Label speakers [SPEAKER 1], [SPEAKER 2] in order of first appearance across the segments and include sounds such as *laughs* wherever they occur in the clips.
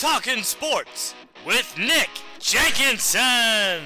[SPEAKER 1] Talking Sports with Nick Jenkinson.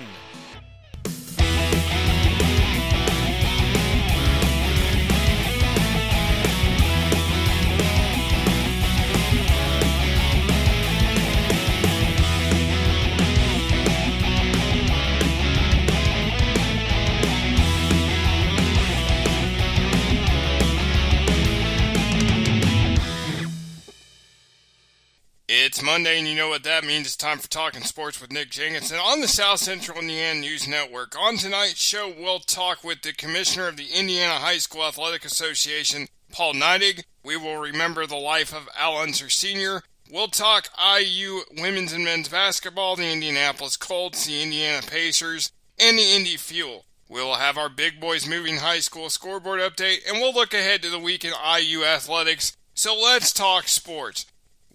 [SPEAKER 2] Monday, and you know what that means. It's time for Talking Sports with Nick Jenkinson on the South Central Indiana News Network. On tonight's show, we'll talk with the Commissioner of the Indiana High School Athletic Association, Paul Neidig. We will remember the life of Al Unser Sr. We'll talk IU women's and men's basketball, the Indianapolis Colts, the Indiana Pacers, and the Indy Fuel. We'll have our Big Boys Moving High School scoreboard update, and we'll look ahead to the week in IU athletics. So let's talk sports.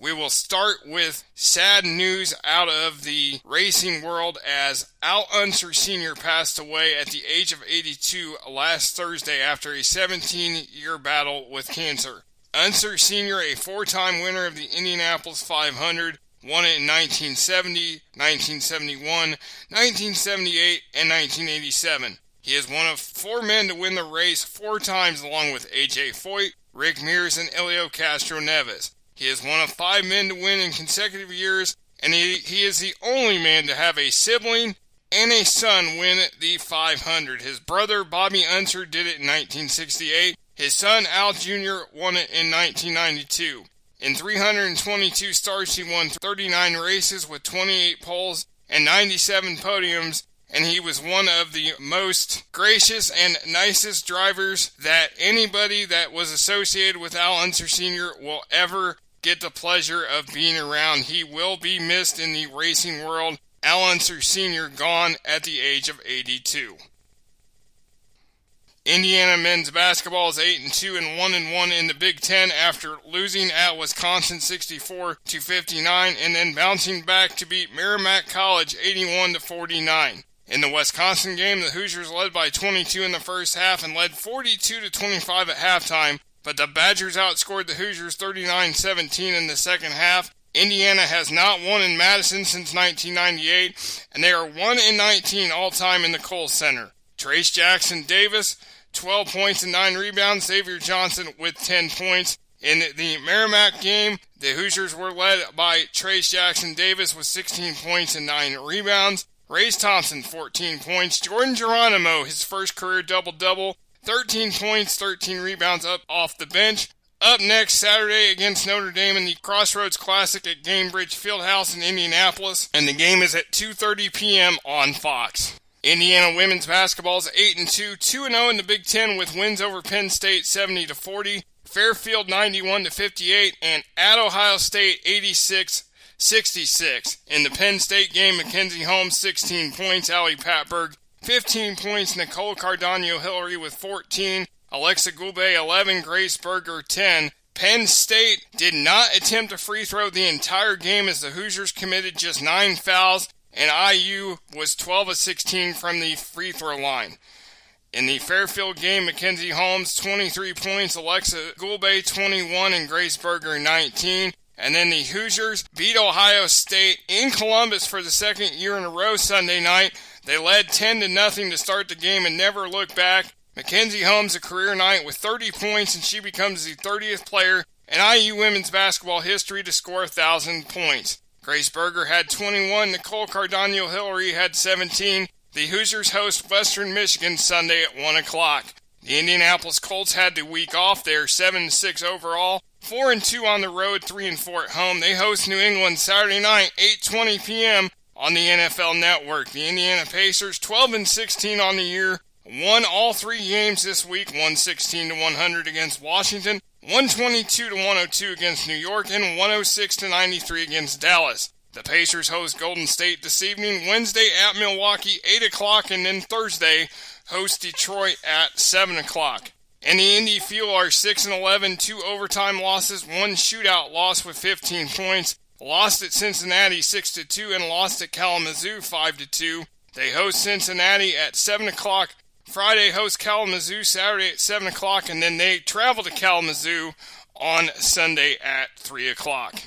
[SPEAKER 2] We will start with sad news out of the racing world as Al Unser Sr. passed away at the age of 82 last Thursday after a 17 year battle with cancer. Unser Sr., a four time winner of the Indianapolis 500, won it in 1970, 1971, 1978, and 1987. He is one of four men to win the race four times along with AJ Foyt, Rick Mears, and Helio Castroneves. He is one of five men to win in consecutive years, and he, he is the only man to have a sibling and a son win the 500. His brother Bobby Unser did it in 1968. His son Al Jr. won it in 1992. In 322 starts, he won 39 races with 28 poles and 97 podiums, and he was one of the most gracious and nicest drivers that anybody that was associated with Al Unser Sr. will ever get the pleasure of being around. He will be missed in the racing world. Al Unser Sr. gone at the age of 82. Indiana men's basketball is 8 and 2 and 1 and 1 in the Big 10 after losing at Wisconsin 64 to 59 and then bouncing back to beat Merrimack College 81 to 49. In the Wisconsin game, the Hoosiers led by 22 in the first half and led 42 to 25 at halftime, but the Badgers outscored the Hoosiers 39 17 in the second half. Indiana has not won in Madison since 1998, and they are 1 in 19 all time in the Kohl Center. Trace Jackson Davis, 12 points and 9 rebounds. Xavier Johnson with 10 points. In the Merrimack game, the Hoosiers were led by Trace Jackson Davis with 16 points and 9 rebounds. Race Thompson, 14 points. Jordan Geronimo, his first career double double. 13 points, 13 rebounds up off the bench. Up next Saturday against Notre Dame in the Crossroads Classic at Gainbridge Fieldhouse in Indianapolis, and the game is at 2:30 p.m. on Fox. Indiana women's basketball is 8 and 2, 2 and 0 in the Big 10 with wins over Penn State 70 to 40, Fairfield 91 to 58, and at Ohio State 86 66. In the Penn State game, Mackenzie Holmes 16 points, Ali Patberg 15 points, Nicole Cardano Hillary with 14, Aleksa Gulbe 11, Grace Berger 10. Penn State did not attempt a free throw the entire game as the Hoosiers committed just 9 fouls and IU was 12 of 16 from the free throw line. In the Fairfield game, Mackenzie Holmes 23 points, Aleksa Gulbe 21, and Grace Berger 19. And then the Hoosiers beat Ohio State in Columbus for the second year in a row Sunday night. They led 10 to nothing to start the game and never looked back. Mackenzie Holmes a career night with 30 points and she becomes the 30th player in IU women's basketball history to score 1,000 points. Grace Berger had 21, Nicole Cardano Hillary had 17. The Hoosiers host Western Michigan Sunday at 1 o'clock. The Indianapolis Colts had the week off. They're 7 6 overall, 4 and 2 on the road, 3 and 4 at home. They host New England Saturday night, 8:20 p.m. on the NFL Network. The Indiana Pacers 12 and 16 on the year, won all 3 games this week, 116 to 100 against Washington, 122 to 102 against New York, and 106 to 93 against Dallas. The Pacers host Golden State this evening, Wednesday at Milwaukee, 8 o'clock, and then Thursday host Detroit at 7 o'clock. And the Indy Fuel are 6 and 11, two overtime losses, one shootout loss with 15 points. Lost at Cincinnati 6 to 2 and lost at Kalamazoo 5 to 2. They host Cincinnati at 7 o'clock. Friday host Kalamazoo Saturday at 7 o'clock, and then they travel to Kalamazoo on Sunday at 3 o'clock.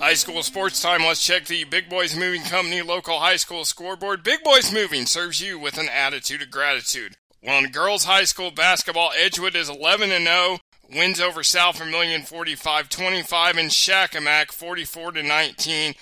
[SPEAKER 2] High school sports time. Let's check the Big Boys Moving Company local high school scoreboard. Big Boys Moving serves you with an attitude of gratitude. Well, in girls high school basketball, Edgewood is 11 and 0. Wins over South Vermilion 45-25 and Shakamak 44 to 19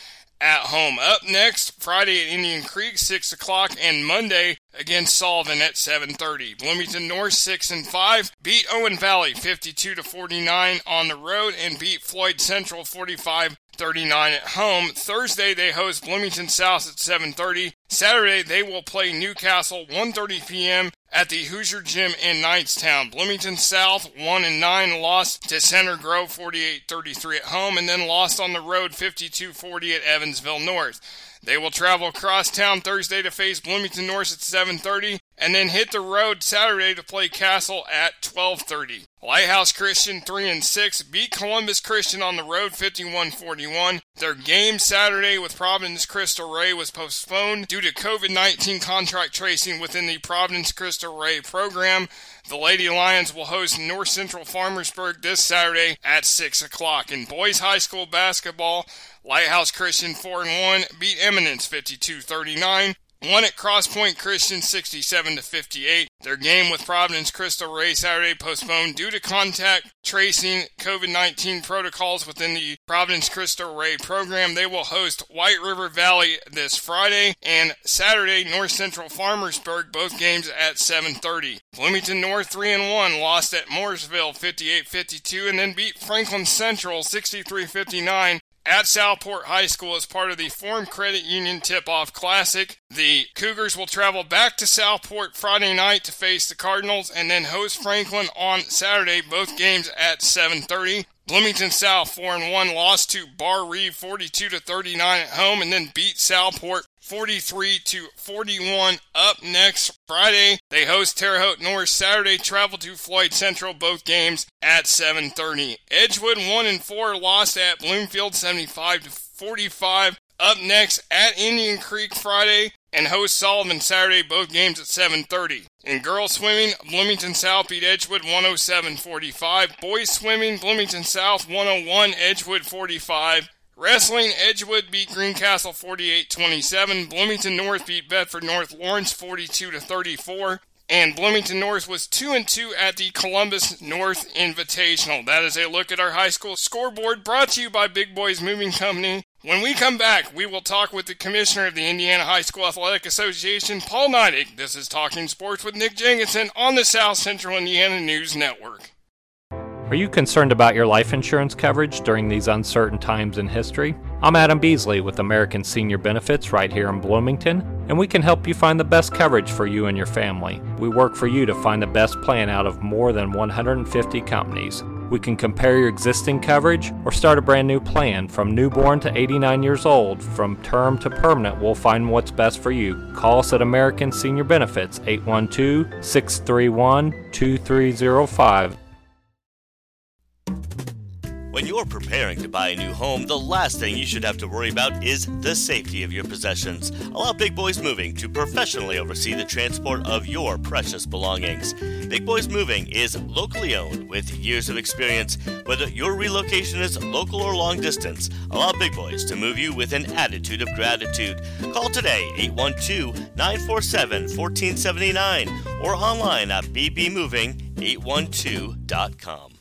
[SPEAKER 2] at home. Up next, Friday at Indian Creek, 6 o'clock, and Monday against Sullivan at 7.30. Bloomington North, 6 and 5, beat Owen Valley 52 to 49 on the road and beat Floyd Central 45 39 at home. Thursday they host Bloomington South at 7:30. Saturday they will play Newcastle 1:30 p.m. at the Hoosier Gym in Knightstown. Bloomington South 1 and 9 lost to Center Grove 48-33 at home and then lost on the road 52-40 at Evansville North. They will travel across town Thursday to face Bloomington North at 7:30 and then hit the road Saturday to play Castle at 12:30. Lighthouse Christian 3 and 6 beat Columbus Christian on the road 51-41. Their game Saturday with Providence Cristo Rey was postponed due to COVID-19 contract tracing within the Providence Cristo Rey program. The Lady Lions will host North Central Farmersburg this Saturday at 6 o'clock. In boys high school basketball, Lighthouse Christian 4 and 1 beat Eminence 52 39. Won at Crosspoint Christian 67 to 58. Their game with Providence Cristo Rey Saturday postponed due to contact tracing COVID-19 protocols within the Providence Cristo Rey program. They will host White River Valley this Friday and Saturday North Central Farmersburg both games at 7:30. Bloomington North 3 and 1 lost at Mooresville 58-52 and then beat Franklin Central 63-59 at Southport High School as part of the Forum Credit Union Tip-Off Classic. The Cougars will travel back to Southport Friday night to face the Cardinals and then host Franklin on Saturday, both games at 7:30. Bloomington South 4 and 1 lost to Barr-Reeve 42 to 39 at home and then beat Southport 43 to 41 up next Friday. They host Terre Haute North Saturday, travel to Floyd Central, both games at 7:30. Edgewood 1 and 4 lost at Bloomfield 75 to 45. Up next at Indian Creek Friday and host Sullivan Saturday, both games at 7:30. In girls swimming, Bloomington South beat Edgewood 107-45. Boys swimming, Bloomington South 101, Edgewood 45. Wrestling, Edgewood beat Greencastle 48-27. Bloomington North beat Bedford North Lawrence 42-34. And Bloomington North was 2 and 2 at the Columbus North Invitational. That is a look at our high school scoreboard brought to you by Big Boys Moving Company. When we come back, we will talk with the commissioner of the Indiana High School Athletic Association, Paul Neidig. This is Talking Sports with Nick Jenkinson on the South Central Indiana News Network.
[SPEAKER 3] Are you concerned about your life insurance coverage during these uncertain times in history? I'm Adam Beasley with American Senior Benefits right here in Bloomington, and we can help you find the best coverage for you and your family. We work for you to find the best plan out of more than 150 companies. We can compare your existing coverage or start a brand new plan. From newborn to 89 years old, from term to permanent, we'll find what's best for you. Call us at American Senior Benefits 812 631 2305.
[SPEAKER 1] When you're preparing to buy a new home, the last thing you should have to worry about is the safety of your possessions. Allow Big Boys Moving to professionally oversee the transport of your precious belongings. Big Boys Moving is locally owned with years of experience. Whether your relocation is local or long distance, allow Big Boys to move you with an attitude of gratitude. Call today 812 947 1479 or online at bbmoving812.com.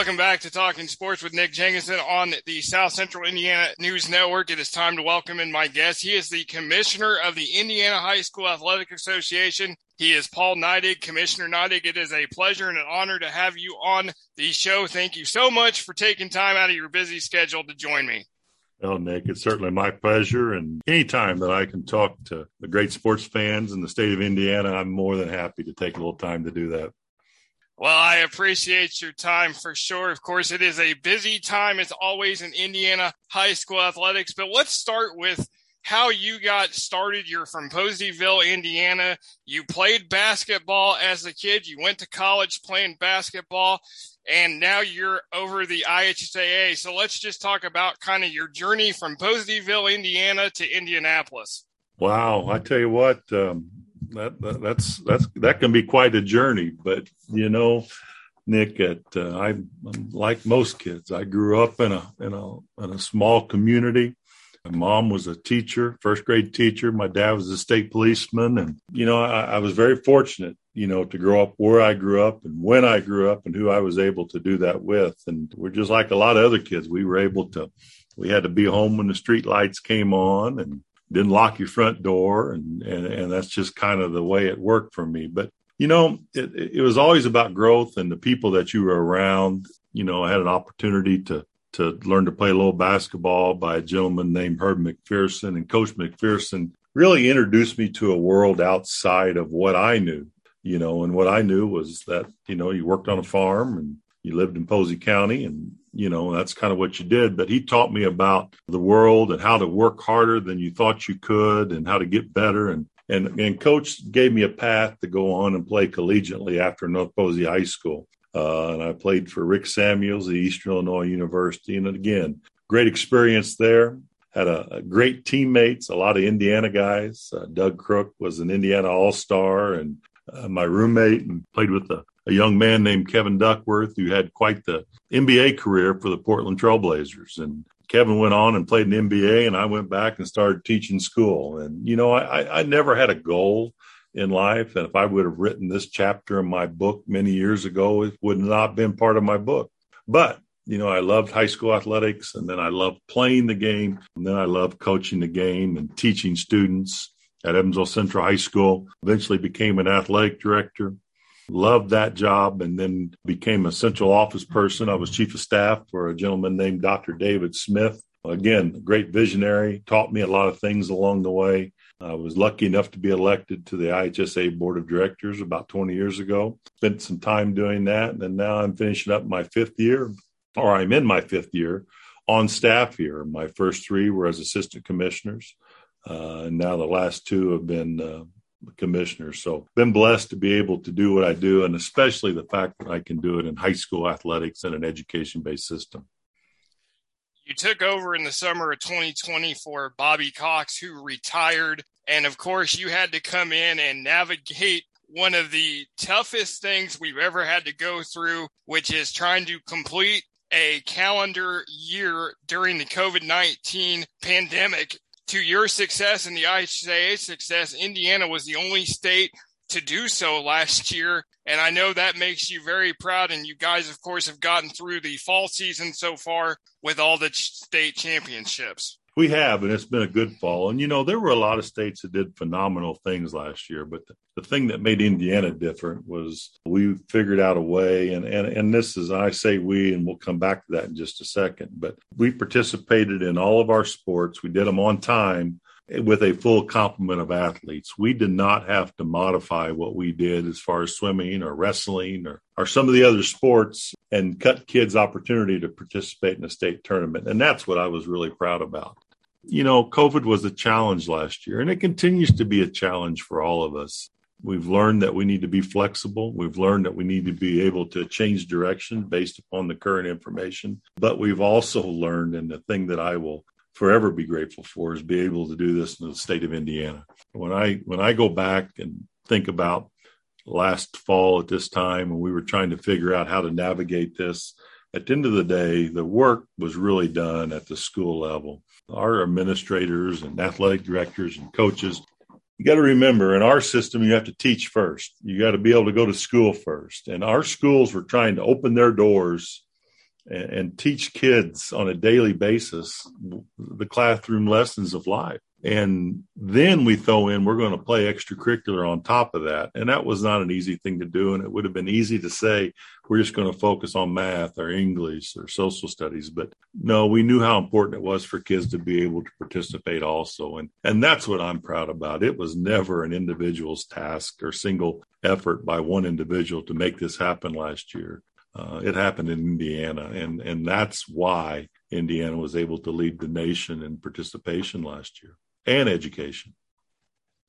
[SPEAKER 2] Welcome back to Talking Sports with Nick Jenkinson on the South Central Indiana News Network. It is time to welcome in my guest. He is the commissioner of the Indiana High School Athletic Association. He is Paul Neidig. Commissioner Neidig, it is a pleasure and an honor to have you on the show. Thank you so much for taking time out of your busy schedule to join me.
[SPEAKER 4] Well, Nick, it's certainly my pleasure. And anytime that I can talk to the great sports fans in the state of Indiana, I'm more than happy to take a little time to do that.
[SPEAKER 2] Well, I appreciate your time for sure. Of course, it is a busy time as always in Indiana high school athletics, but let's start with how you got started. You're from Poseyville, Indiana. You played basketball as a kid. You went to college playing basketball. and now you're over the IHSAA. So let's just talk about kind of your journey from Poseyville, Indiana to Indianapolis.
[SPEAKER 4] Wow, I tell you what, um, that, that, that's that's that can be quite a journey. But you know, Nick, at uh, I like most kids. I grew up in a in a in a small community. My mom was a teacher, first grade teacher. My dad was a state policeman, and you know, I, I was very fortunate, you know, to grow up where I grew up and when I grew up and who I was able to do that with. And we're just like a lot of other kids. We were able to. We had to be home when the street lights came on, and didn't lock your front door and, and and that's just kind of the way it worked for me. But you know it, it was always about growth and the people that you were around. You know i had an opportunity to to learn to play a little basketball by a gentleman named herb mcpherson and coach mcpherson really introduced me to a world outside of what i knew you know and what i knew was that you know you worked on a farm and you lived in posey county and you know, that's kind of what you did. But he taught me about the world and how to work harder than you thought you could and how to get better. And, and, and coach gave me a path to go on and play collegiately after North Posey High School. Uh, and I played for Rick Samuels at Eastern Illinois University. And again, great experience there. Had a, a great teammates, a lot of Indiana guys. Uh, Doug Crook was an Indiana All Star, and uh, my roommate, and played with the a young man named Kevin Duckworth who had quite the NBA career for the Portland Trailblazers. And Kevin went on and played an NBA, and I went back and started teaching school. And, you know, I, I never had a goal in life. And if I would have written this chapter in my book many years ago, it would not have been part of my book. But, you know, I loved high school athletics, and then I loved playing the game, and then I loved coaching the game and teaching students at Evansville Central High School. Eventually became an athletic director loved that job and then became a central office person. I was chief of staff for a gentleman named Dr. David Smith. Again, great visionary, taught me a lot of things along the way. I was lucky enough to be elected to the IHSA board of directors about 20 years ago. Spent some time doing that. And now I'm finishing up my fifth year, or I'm in my fifth year on staff here. My first three were as assistant commissioners. Uh, and now the last two have been uh, commissioners. So been blessed to be able to do what I do, and especially the fact that I can do it in high school athletics and an education based system.
[SPEAKER 2] You took over in the summer of 2020 for Bobby Cox, who retired. And of course, you had to come in and navigate one of the toughest things we've ever had to go through, which is trying to complete a calendar year during the COVID 19 pandemic to your success and the IHSAA success, Indiana was the only state to do so last year. And I know that makes you very proud. And you guys, of course, have gotten through the fall season so far with all the state championships.
[SPEAKER 4] We have, and it's been a good fall. And, you know, there were a lot of states that did phenomenal things last year, but the, the thing that made Indiana different was we figured out a way. And, and, and this is, I say we, and we'll come back to that in just a second, but we participated in all of our sports. We did them on time with a full complement of athletes. We did not have to modify what we did as far as swimming or wrestling or, or some of the other sports and cut kids' opportunity to participate in a state tournament. And that's what I was really proud about. You know, COVID was a challenge last year, and it continues to be a challenge for all of us. We've learned that we need to be flexible. We've learned that we need to be able to change direction based upon the current information. But we've also learned, and the thing that I will forever be grateful for is be able to do this in the state of Indiana. When I when I go back and think about last fall at this time when we were trying to figure out how to navigate this, at the end of the day, the work was really done at the school level. Our administrators and athletic directors and coaches, you got to remember in our system, you have to teach first. You got to be able to go to school first. And our schools were trying to open their doors and, and teach kids on a daily basis the classroom lessons of life. And then we throw in, we're going to play extracurricular on top of that. And that was not an easy thing to do. And it would have been easy to say, we're just going to focus on math or English or social studies. But no, we knew how important it was for kids to be able to participate also. And, and that's what I'm proud about. It was never an individual's task or single effort by one individual to make this happen last year. Uh, it happened in Indiana, and and that's why Indiana was able to lead the nation in participation last year and education.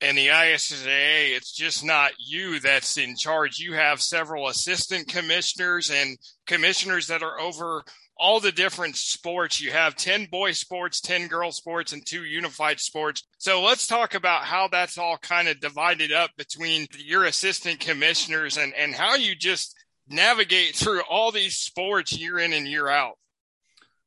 [SPEAKER 2] and the IHSAA, it's just not you that's in charge. You have several assistant commissioners and commissioners that are over all the different sports. You have 10 boy sports, 10 girl sports, and two unified sports. So let's talk about how that's all kind of divided up between your assistant commissioners and, and how you just navigate through all these sports year in and year out.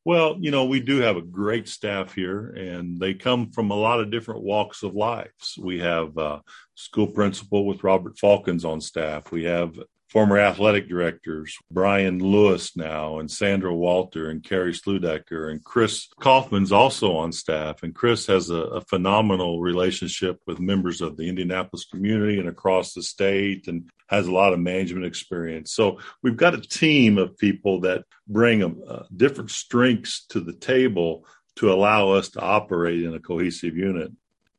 [SPEAKER 4] Well, you know, we do have a great staff here, and they come from a lot of different walks of lives. We have a school principal with Robert Faulkens on staff. We have former athletic directors, Brian Lewis now, and Sandra Walter, and Carrie Sludecker, and Chris Kaufman's also on staff. And Chris has a, a, phenomenal relationship with members of the Indianapolis community and across the state, and has a lot of management experience. So we've got a team of people that bring a, a different strengths to the table to allow us to operate in a cohesive unit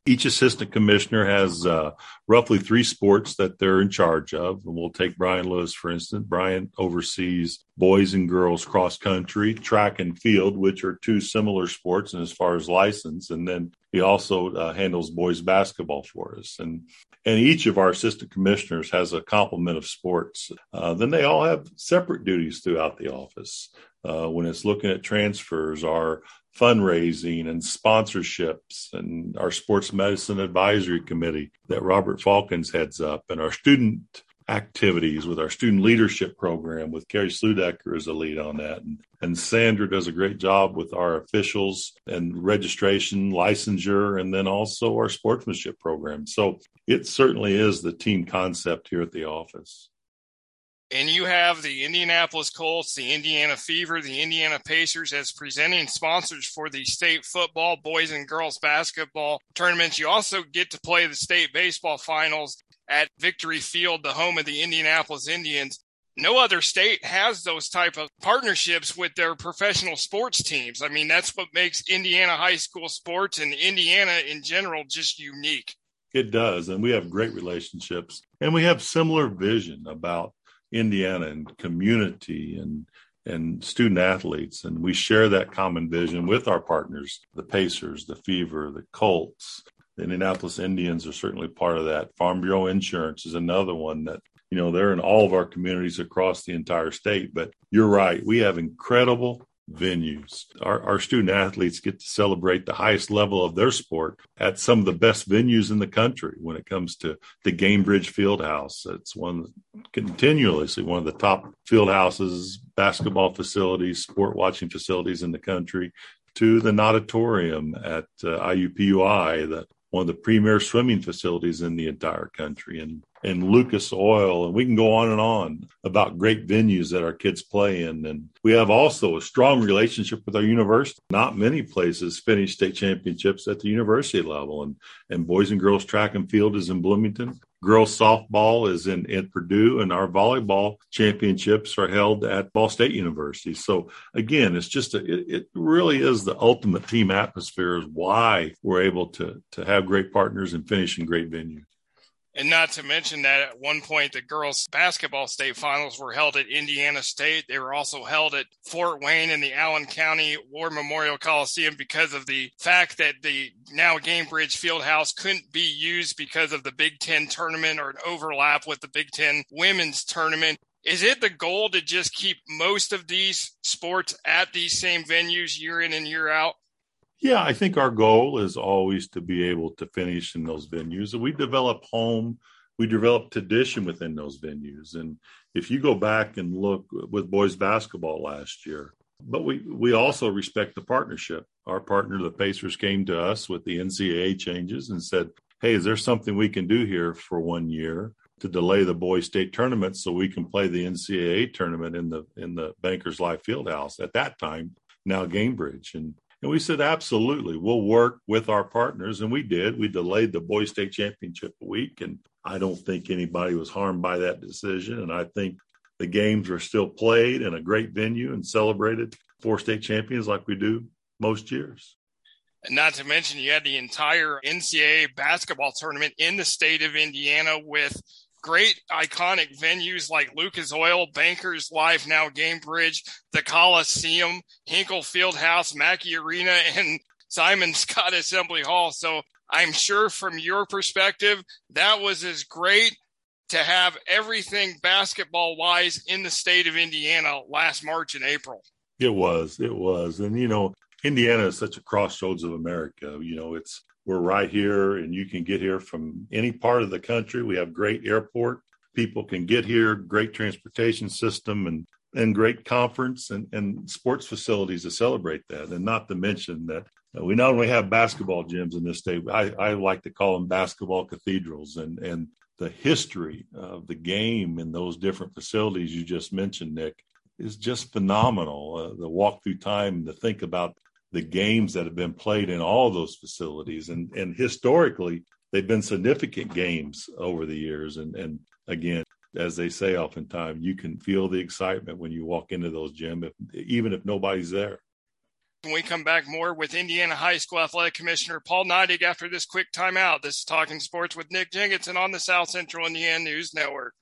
[SPEAKER 4] each assistant commissioner has uh, roughly three sports that they're in charge of. And we'll take Brian Lewis, for instance. Brian oversees boys and girls cross country, track and field, which are two similar sports and as far as license. And then he also uh, handles boys basketball for us. And and each of our assistant commissioners has a complement of sports. Uh, then they all have separate duties throughout the office. Uh, when it's looking at transfers, our fundraising and sponsorships and our sports medicine advisory committee that Robert Faulkens heads up and our student activities with our student leadership program with Carrie Sludecker as a lead on that. And, and Sandra does a great job with our officials and registration, licensure, and then also our sportsmanship program. So it certainly is the team concept here at the office
[SPEAKER 2] and you have the Indianapolis Colts, the Indiana Fever, the Indiana Pacers as presenting sponsors for the state football, boys and girls basketball tournaments. You also get to play the state baseball finals at Victory Field, the home of the Indianapolis Indians. No other state has those type of partnerships with their professional sports teams. I mean, that's what makes Indiana high school sports and Indiana in general just unique.
[SPEAKER 4] It does. And we have great relationships and we have similar vision about Indiana and community and and student athletes. And we share that common vision with our partners, the Pacers, the Fever, the Colts. The Indianapolis Indians are certainly part of that. Farm Bureau Insurance is another one that, you know, they're in all of our communities across the entire state. But you're right. We have incredible venues. Our, our student athletes get to celebrate the highest level of their sport at some of the best venues in the country when it comes to the Gainbridge Fieldhouse. It's one continuously one of the top field houses, basketball facilities, sport watching facilities in the country. To the Natatorium at uh, IUPUI, the one of the premier swimming facilities in the entire country, and and Lucas Oil, and we can go on and on about great venues that our kids play in. And we have also a strong relationship with our university. Not many places finish state championships at the university level, and and boys and girls track and field is in Bloomington. Girls softball is in at Purdue, and our volleyball championships are held at Ball State University. So again, it's just a, it, it really is the ultimate team atmosphere. Is why we're able to to have great partners and finish in great venues.
[SPEAKER 2] And not to mention that at one point, the girls basketball state finals were held at Indiana State. They were also held at Fort Wayne in the Allen County War Memorial Coliseum because of the fact that the now Gainbridge Fieldhouse couldn't be used because of the Big Ten tournament or an overlap with the Big Ten women's tournament. Is it the goal to just keep most of these sports at these same venues year in and year out?
[SPEAKER 4] Yeah, I think our goal is always to be able to finish in those venues. And we develop home, we develop tradition within those venues. And if you go back and look with boys basketball last year, but we, we also respect the partnership. Our partner, the Pacers, came to us with the NCAA changes and said, Hey, is there something we can do here for one year to delay the boys state tournament so we can play the NCAA tournament in the in the Bankers Life Fieldhouse at that time, now Gainbridge. And and we said, absolutely, we'll work with our partners. And we did. We delayed the Boys State Championship a week. And I don't think anybody was harmed by that decision. And I think the games are still played in a great venue and celebrated four state champions like we do most years.
[SPEAKER 2] And not to mention, you had the entire NCAA basketball tournament in the state of Indiana with great iconic venues like Lucas Oil, Bankers Life, now Gainbridge, the Coliseum, Hinkle Fieldhouse, Mackey Arena, *laughs* and Simon Skjodt Assembly Hall. So I'm sure from your perspective, that was as great to have everything basketball wise in the state of Indiana last March and April.
[SPEAKER 4] It was, it was. And, you know, Indiana is such a crossroads of America. You know, it's, we're right here and you can get here from any part of the country. We have great airport. People can get here, great transportation system and, and great conference and, and sports facilities to celebrate that. And not to mention that we not only have basketball gyms in this state, I, I like to call them basketball cathedrals and, and the history of the game in those different facilities you just mentioned, Nick, is just phenomenal. Uh, the walk through time to think about the games that have been played in all those facilities, and and historically they've been significant games over the years. And and again, as they say oftentimes, you can feel the excitement when you walk into those gyms, even if nobody's there.
[SPEAKER 2] When we come back more with Indiana High School Athletic Commissioner Paul Neidig after this quick timeout. This is Talking Sports with Nick Jenkinson on the South Central Indiana News Network.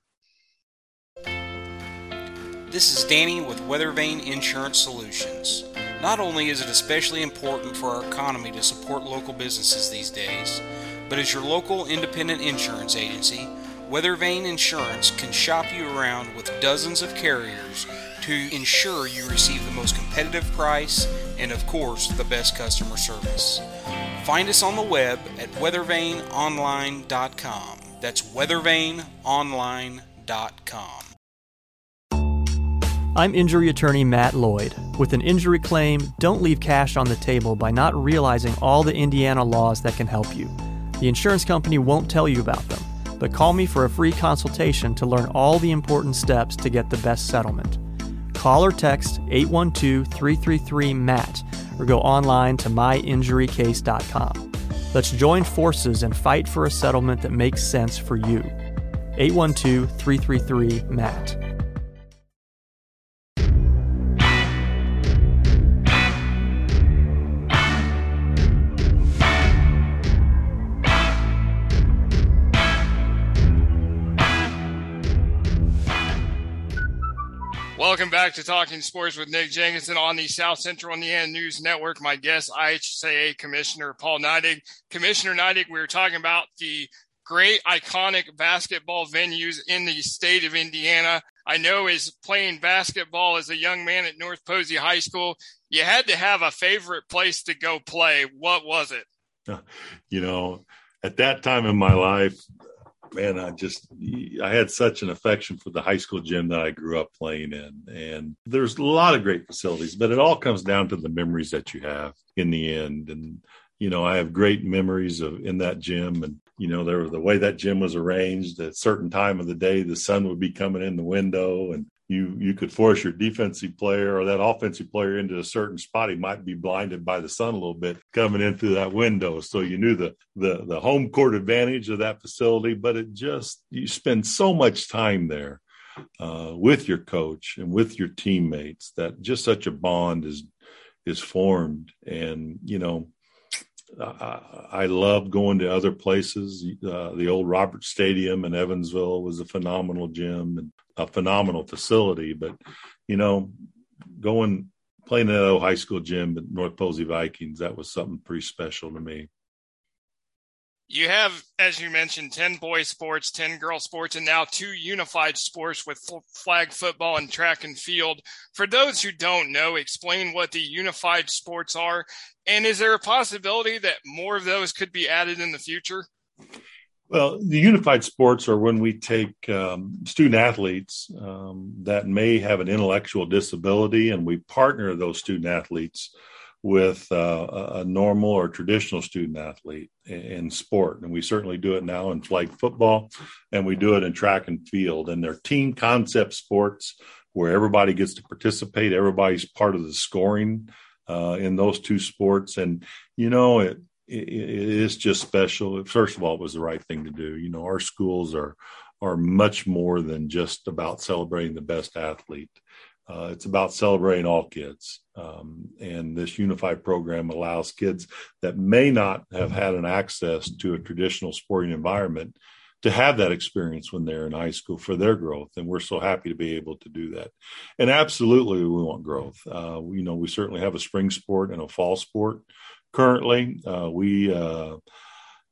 [SPEAKER 5] This is Danny with Weathervane Insurance Solutions. Not only is it especially important for our economy to support local businesses these days, but as your local independent insurance agency, Weathervane Insurance can shop you around with dozens of carriers to ensure you receive the most competitive price and, of course, the best customer service. Find us on the web at weathervaneonline.com. That's weathervaneonline.com.
[SPEAKER 6] I'm injury attorney Matt Lloyd. With an injury claim, don't leave cash on the table by not realizing all the Indiana laws that can help you. The insurance company won't tell you about them, but call me for a free consultation to learn all the important steps to get the best settlement. Call or text 812 333 MATT or go online to myinjurycase.com. Let's join forces and fight for a settlement that makes sense for you. 812 333 MATT.
[SPEAKER 2] To Talking Sports with Nick Jenkinson on the South Central Indiana News Network. My guest, IHSAA Commissioner Paul Neidig. Commissioner Neidig, we were talking about the great iconic basketball venues in the state of Indiana. I know as playing basketball as a young man at North Posey High School, you had to have a favorite place to go play. What was it? *laughs*
[SPEAKER 4] You know, at that time in my life, man, I just I had such an affection for the high school gym that I grew up playing in, and there's a lot of great facilities, but it all comes down to the memories that you have in the end. And you know, I have great memories of in that gym, and you know, there was the way that gym was arranged at certain time of the day, the sun would be coming in the window, and you you could force your defensive player or that offensive player into a certain spot. He might be blinded by the sun a little bit coming in through that window. So you knew the the the home court advantage of that facility, but it just you spend so much time there uh, with your coach and with your teammates that just such a bond is is formed. And you know, I, I love going to other places. Uh, the old Robert Stadium in Evansville was a phenomenal gym and a phenomenal facility. But you know, going playing at a high school gym at North Posey Vikings, that was something pretty special to me
[SPEAKER 2] you have, as you mentioned, 10 boy sports, 10 girl sports, and now two unified sports with flag football and track and field. For those who don't know, explain what the unified sports are. And is there a possibility that more of those could be added in the future?
[SPEAKER 4] Well, the unified sports are when we take um, student athletes um, that may have an intellectual disability and we partner those student athletes with uh, a normal or traditional student athlete in sport. And we certainly do it now in flag football and we do it in track and field. And they're team concept sports where everybody gets to participate, everybody's part of the scoring uh, in those two sports. And, you know, it, it, is just special. First of all, it was the right thing to do. You know, our schools are are much more than just about celebrating the best athlete. Uh, it's about celebrating all kids. Um, and this unified program allows kids that may not have had an access to a traditional sporting environment to have that experience when they're in high school for their growth. And we're so happy to be able to do that. And absolutely, we want growth. Uh, you know, we certainly have a spring sport and a fall sport currently. Uh, we, uh,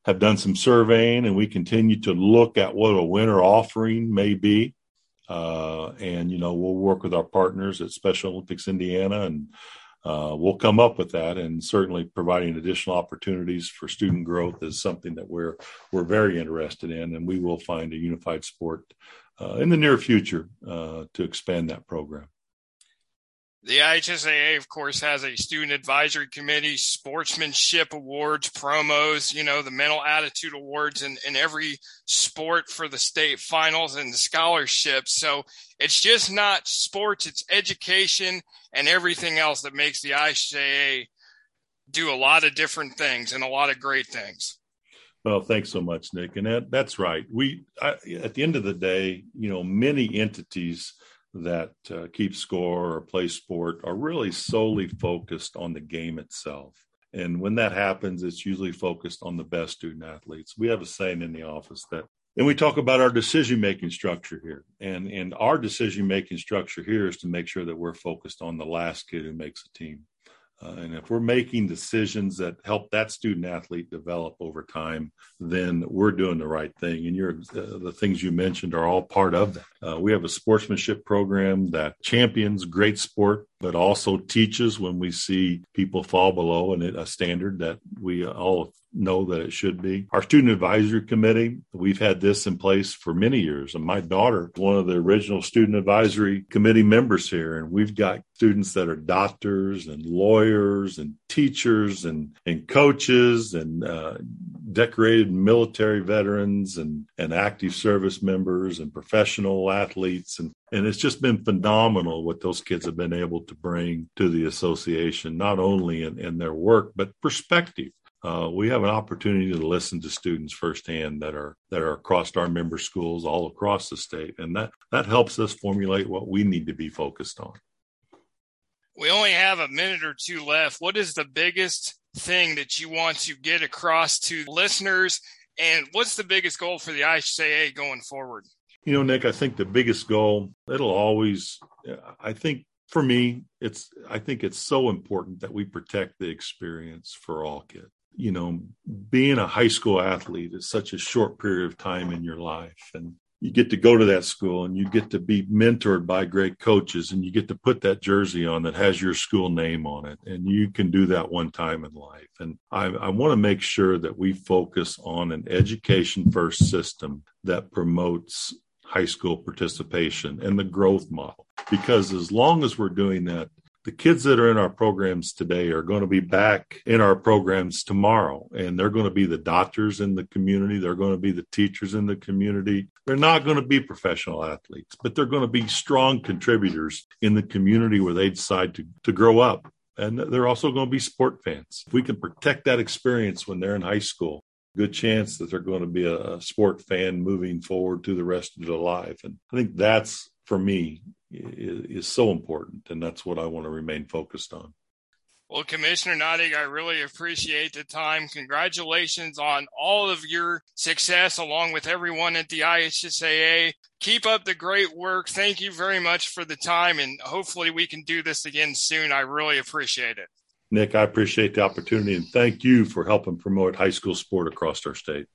[SPEAKER 4] have done some surveying and we continue to look at what a winter offering may be. Uh, and, you know, we'll work with our partners at Special Olympics Indiana and uh, we'll come up with that. And certainly providing additional opportunities for student growth is something that we're, we're very interested in. And we will find a unified sport uh, in the near future uh, to expand that program.
[SPEAKER 2] The IHSAA, of course, has a student advisory committee, sportsmanship awards, promos, you know, the mental attitude awards in, in every sport for the state finals and the scholarships. So it's just not sports, it's education and everything else that makes the IHSAA do a lot of different things and a lot of great things.
[SPEAKER 4] Well, thanks so much, Nick. And that, that's right. We, I, at the end of the day, you know, many entities – that uh, keep score or play sport are really solely focused on the game itself. And when that happens, it's usually focused on the best student athletes. We have a saying in the office that, and we talk about our decision making structure here. And, and our decision making structure here is to make sure that we're focused on the last kid who makes a team. Uh, and if we're making decisions that help that student athlete develop over time, then we're doing the right thing. And you're, uh, the things you mentioned are all part of that. Uh, we have a sportsmanship program that champions great sport, but also teaches when we see people fall below and a standard that we all know that it should be. Our student advisory committee, we've had this in place for many years. And my daughter, one of the original student advisory committee members here, and we've got students that are doctors and lawyers and teachers and, and coaches and uh, decorated military veterans and, and active service members and professional athletes. And, and it's just been phenomenal what those kids have been able to bring to the association, not only in, in their work, but perspective uh, we have an opportunity to listen to students firsthand that are that are across our member schools all across the state, and that that helps us formulate what we need to be focused on.
[SPEAKER 2] We only have a minute or two left. What is the biggest thing that you want to get across to listeners, and what's the biggest goal for the IHSAA going forward?
[SPEAKER 4] You know, Nick, I think the biggest goal it'll always. I think for me, it's I think it's so important that we protect the experience for all kids you know, being a high school athlete is such a short period of time in your life. And you get to go to that school and you get to be mentored by great coaches and you get to put that jersey on that has your school name on it. And you can do that one time in life. And I, I want to make sure that we focus on an education first system that promotes high school participation and the growth model. Because as long as we're doing that, the kids that are in our programs today are going to be back in our programs tomorrow and they're going to be the doctors in the community they're going to be the teachers in the community. They're not going to be professional athletes but they're going to be strong contributors in the community where they decide to, to grow up. And they're also going to be sport fans. If we can protect that experience when they're in high school good chance that they're going to be a, sport fan moving forward to the rest of their life. And i think that's for me is, is so important, and that's what I want to remain focused on.
[SPEAKER 2] Well, Commissioner Nottig, I really appreciate the time. Congratulations on all of your success, along with everyone at the IHSAA. Keep up the great work. Thank you very much for the time, and hopefully we can do this again soon. I really appreciate it.
[SPEAKER 4] Nick, I appreciate the opportunity, and thank you for helping promote high school sport across our state.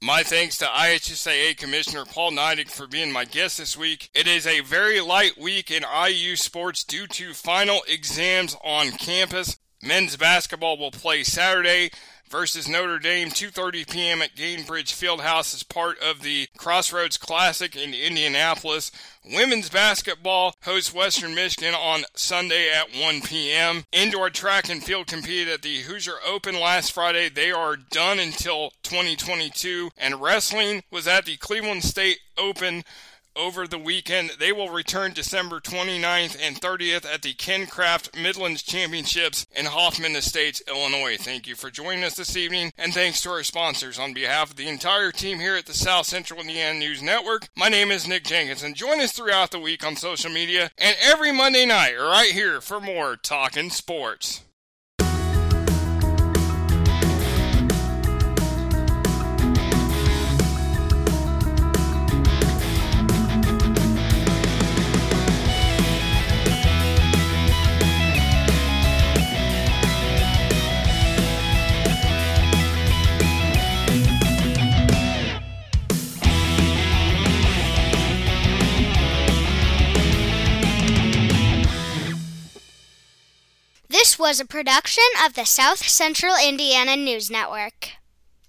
[SPEAKER 2] My thanks to IHSAA Commissioner Paul Neidig for being my guest this week. It is a very light week in IU sports due to final exams on campus. Men's basketball will play Saturday versus Notre Dame, 2:30 p.m. at Gainbridge Fieldhouse as part of the Crossroads Classic in Indianapolis. Women's basketball hosts Western Michigan on Sunday at 1 p.m. Indoor track and field competed at the Hoosier Open last Friday. They are done until 2022. And wrestling was at the Cleveland State Open over the weekend. They will return December 29th and 30th at the Ken Kraft Midlands Championships in Hoffman Estates, Illinois. Thank you for joining us this evening, and thanks to our sponsors. On behalf of the entire team here at the South Central Indiana News Network, my name is Nick Jenkins, and join us throughout the week on social media and every Monday night right here for more Talking Sports.
[SPEAKER 7] This was a production of the South Central Indiana News Network.